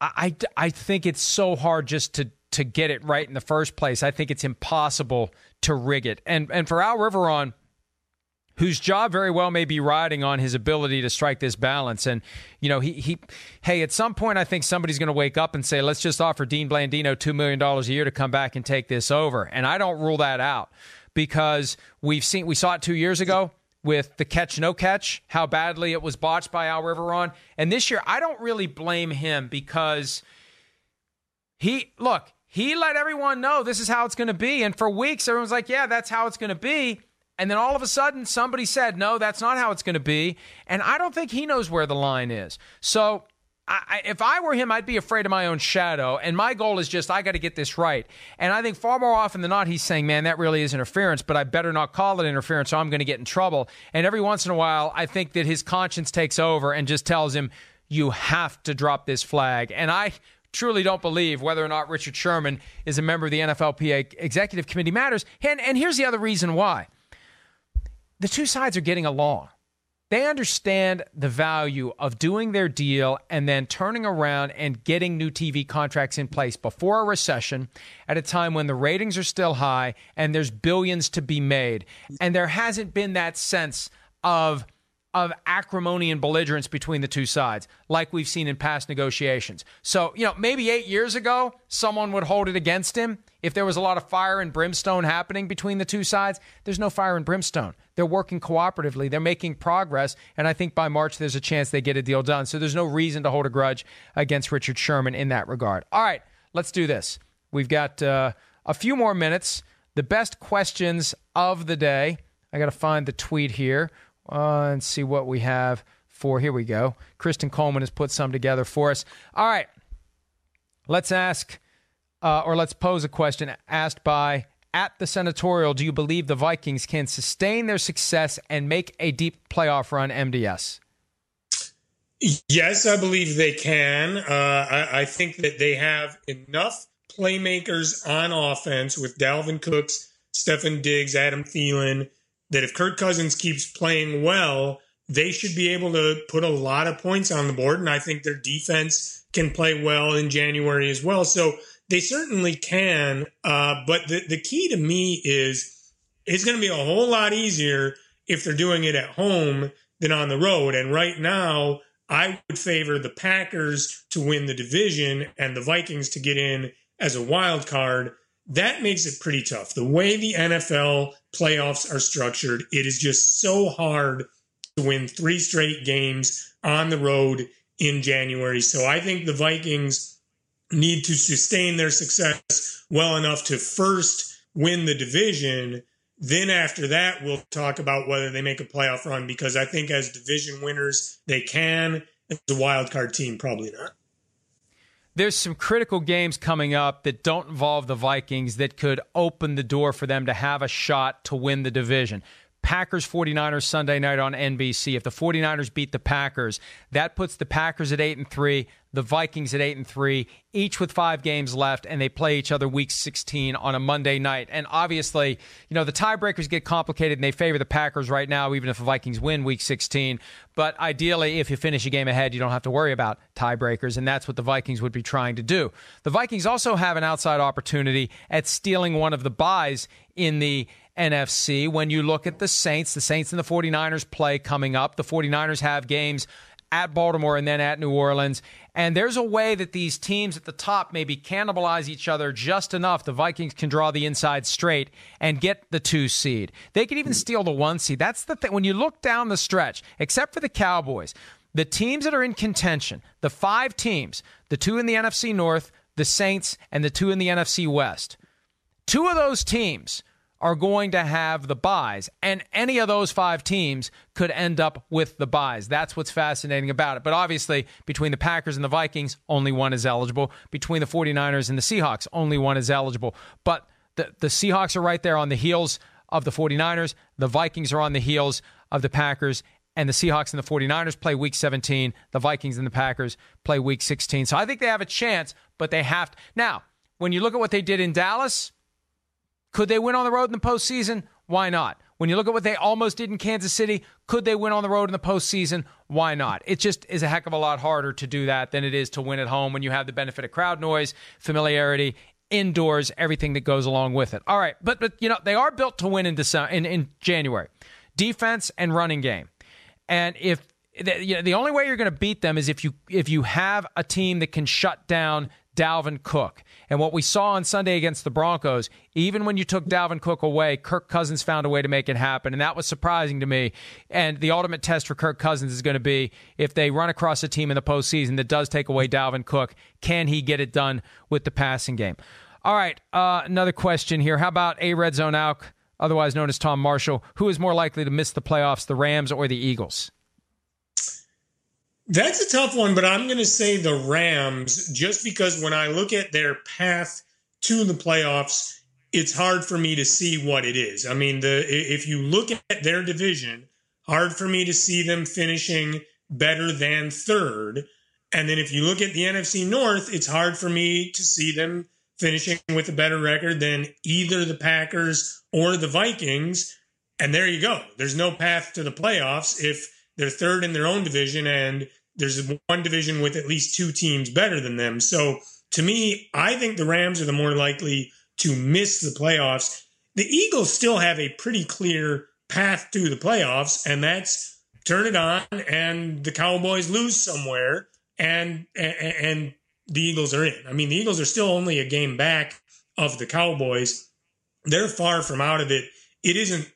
I, I, I think it's so hard just to to get it right in the first place. I think it's impossible to rig it. And and for Al Riveron, whose job very well may be riding on his ability to strike this balance. And, you know, he, he hey, at some point, I think somebody's going to wake up and say, let's just offer Dean Blandino $2 million a year to come back and take this over. And I don't rule that out because we've seen, we saw it two years ago with the catch no catch, how badly it was botched by Al Riveron. And this year, I don't really blame him because he, look, he let everyone know this is how it's going to be. And for weeks, everyone's like, yeah, that's how it's going to be. And then all of a sudden, somebody said, no, that's not how it's going to be. And I don't think he knows where the line is. So I, if I were him, I'd be afraid of my own shadow. And my goal is just, I got to get this right. And I think far more often than not, he's saying, man, that really is interference, but I better not call it interference, so I'm going to get in trouble. And every once in a while, I think that his conscience takes over and just tells him, you have to drop this flag. And I truly don't believe whether or not Richard Sherman is a member of the NFLPA Executive Committee matters. And, and here's the other reason why the two sides are getting along. They understand the value of doing their deal and then turning around and getting new TV contracts in place before a recession at a time when the ratings are still high and there's billions to be made. And there hasn't been that sense of of acrimony and belligerence between the two sides, like we've seen in past negotiations. So, you know, maybe eight years ago, someone would hold it against him if there was a lot of fire and brimstone happening between the two sides. There's no fire and brimstone. They're working cooperatively, they're making progress, and I think by March, there's a chance they get a deal done. So, there's no reason to hold a grudge against Richard Sherman in that regard. All right, let's do this. We've got uh, a few more minutes. The best questions of the day. I got to find the tweet here uh, and see what we have for. Here we go. Kristen Coleman has put some together for us. All right. Let's ask, uh, or let's pose a question asked by at the senatorial. Do you believe the Vikings can sustain their success and make a deep playoff run, MDS? Yes, I believe they can. Uh, I, I, think that they have enough playmakers on offense with Dalvin Cooks, Stefon Diggs, Adam Thielen, that if Kirk Cousins keeps playing well, they should be able to put a lot of points on the board. And I think their defense can play well in January as well. So they certainly can. Uh, but the, the key to me is it's going to be a whole lot easier if they're doing it at home than on the road. And right now, I would favor the Packers to win the division and the Vikings to get in as a wild card that makes it pretty tough. The way the NFL playoffs are structured, it is just so hard to win three straight games on the road in January. So I think the Vikings need to sustain their success well enough to first win the division. Then after that, we'll talk about whether they make a playoff run because I think as division winners, they can. As a wild card team, probably not there's some critical games coming up that don't involve the Vikings that could open the door for them to have a shot to win the division. Packers 49ers Sunday night on NBC. If the 49ers beat the Packers, that puts the Packers at 8 and 3, the Vikings at 8 and 3, each with 5 games left and they play each other week 16 on a Monday night. And obviously, you know, the tiebreakers get complicated and they favor the Packers right now even if the Vikings win week 16, but ideally if you finish a game ahead, you don't have to worry about tiebreakers and that's what the Vikings would be trying to do. The Vikings also have an outside opportunity at stealing one of the buys in the NFC. When you look at the Saints, the Saints and the 49ers play coming up. The 49ers have games at Baltimore and then at New Orleans. And there's a way that these teams at the top maybe cannibalize each other just enough. The Vikings can draw the inside straight and get the two seed. They could even steal the one seed. That's the thing. When you look down the stretch, except for the Cowboys, the teams that are in contention, the five teams, the two in the NFC North, the Saints, and the two in the NFC West. Two of those teams are going to have the buys, and any of those five teams could end up with the buys. That's what's fascinating about it. But obviously, between the Packers and the Vikings, only one is eligible. Between the 49ers and the Seahawks, only one is eligible. But the, the Seahawks are right there on the heels of the 49ers. The Vikings are on the heels of the Packers. And the Seahawks and the 49ers play week 17. The Vikings and the Packers play week 16. So I think they have a chance, but they have to. Now, when you look at what they did in Dallas, could they win on the road in the postseason? Why not? When you look at what they almost did in Kansas City, could they win on the road in the postseason? Why not? It just is a heck of a lot harder to do that than it is to win at home when you have the benefit of crowd noise, familiarity, indoors, everything that goes along with it. All right, but but you know they are built to win in December, in, in January, defense and running game, and if the, you know, the only way you're going to beat them is if you if you have a team that can shut down Dalvin Cook. And what we saw on Sunday against the Broncos, even when you took Dalvin Cook away, Kirk Cousins found a way to make it happen. And that was surprising to me. And the ultimate test for Kirk Cousins is going to be if they run across a team in the postseason that does take away Dalvin Cook, can he get it done with the passing game? All right, uh, another question here. How about a red zone out, otherwise known as Tom Marshall? Who is more likely to miss the playoffs, the Rams or the Eagles? That's a tough one, but I'm going to say the Rams just because when I look at their path to the playoffs, it's hard for me to see what it is. I mean, the if you look at their division, hard for me to see them finishing better than third. And then if you look at the NFC North, it's hard for me to see them finishing with a better record than either the Packers or the Vikings. And there you go. There's no path to the playoffs if they're third in their own division and there's one division with at least two teams better than them. So to me, I think the Rams are the more likely to miss the playoffs. The Eagles still have a pretty clear path to the playoffs, and that's turn it on and the Cowboys lose somewhere and and the Eagles are in. I mean, the Eagles are still only a game back of the Cowboys. They're far from out of it. It isn't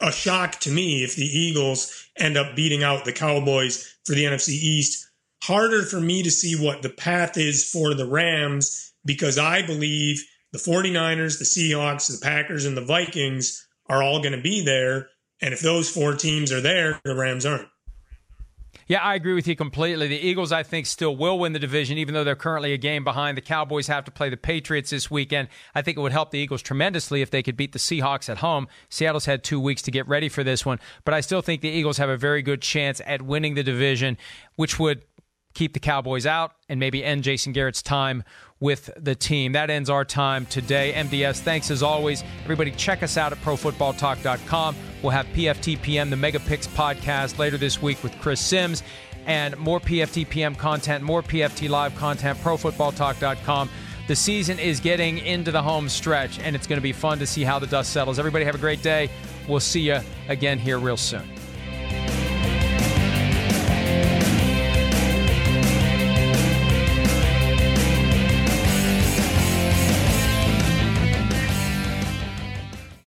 a shock to me if the Eagles end up beating out the Cowboys for the NFC East. Harder for me to see what the path is for the Rams because I believe the 49ers, the Seahawks, the Packers, and the Vikings are all going to be there. And if those four teams are there, the Rams aren't. Yeah, I agree with you completely. The Eagles, I think, still will win the division, even though they're currently a game behind. The Cowboys have to play the Patriots this weekend. I think it would help the Eagles tremendously if they could beat the Seahawks at home. Seattle's had two weeks to get ready for this one, but I still think the Eagles have a very good chance at winning the division, which would keep the Cowboys out and maybe end Jason Garrett's time with the team. That ends our time today. MDS, thanks as always. Everybody, check us out at profootballtalk.com. We'll have PFTPM, the Mega Picks podcast, later this week with Chris Sims, and more PFTPM content, more PFT Live content, profootballtalk.com. The season is getting into the home stretch, and it's going to be fun to see how the dust settles. Everybody, have a great day. We'll see you again here real soon.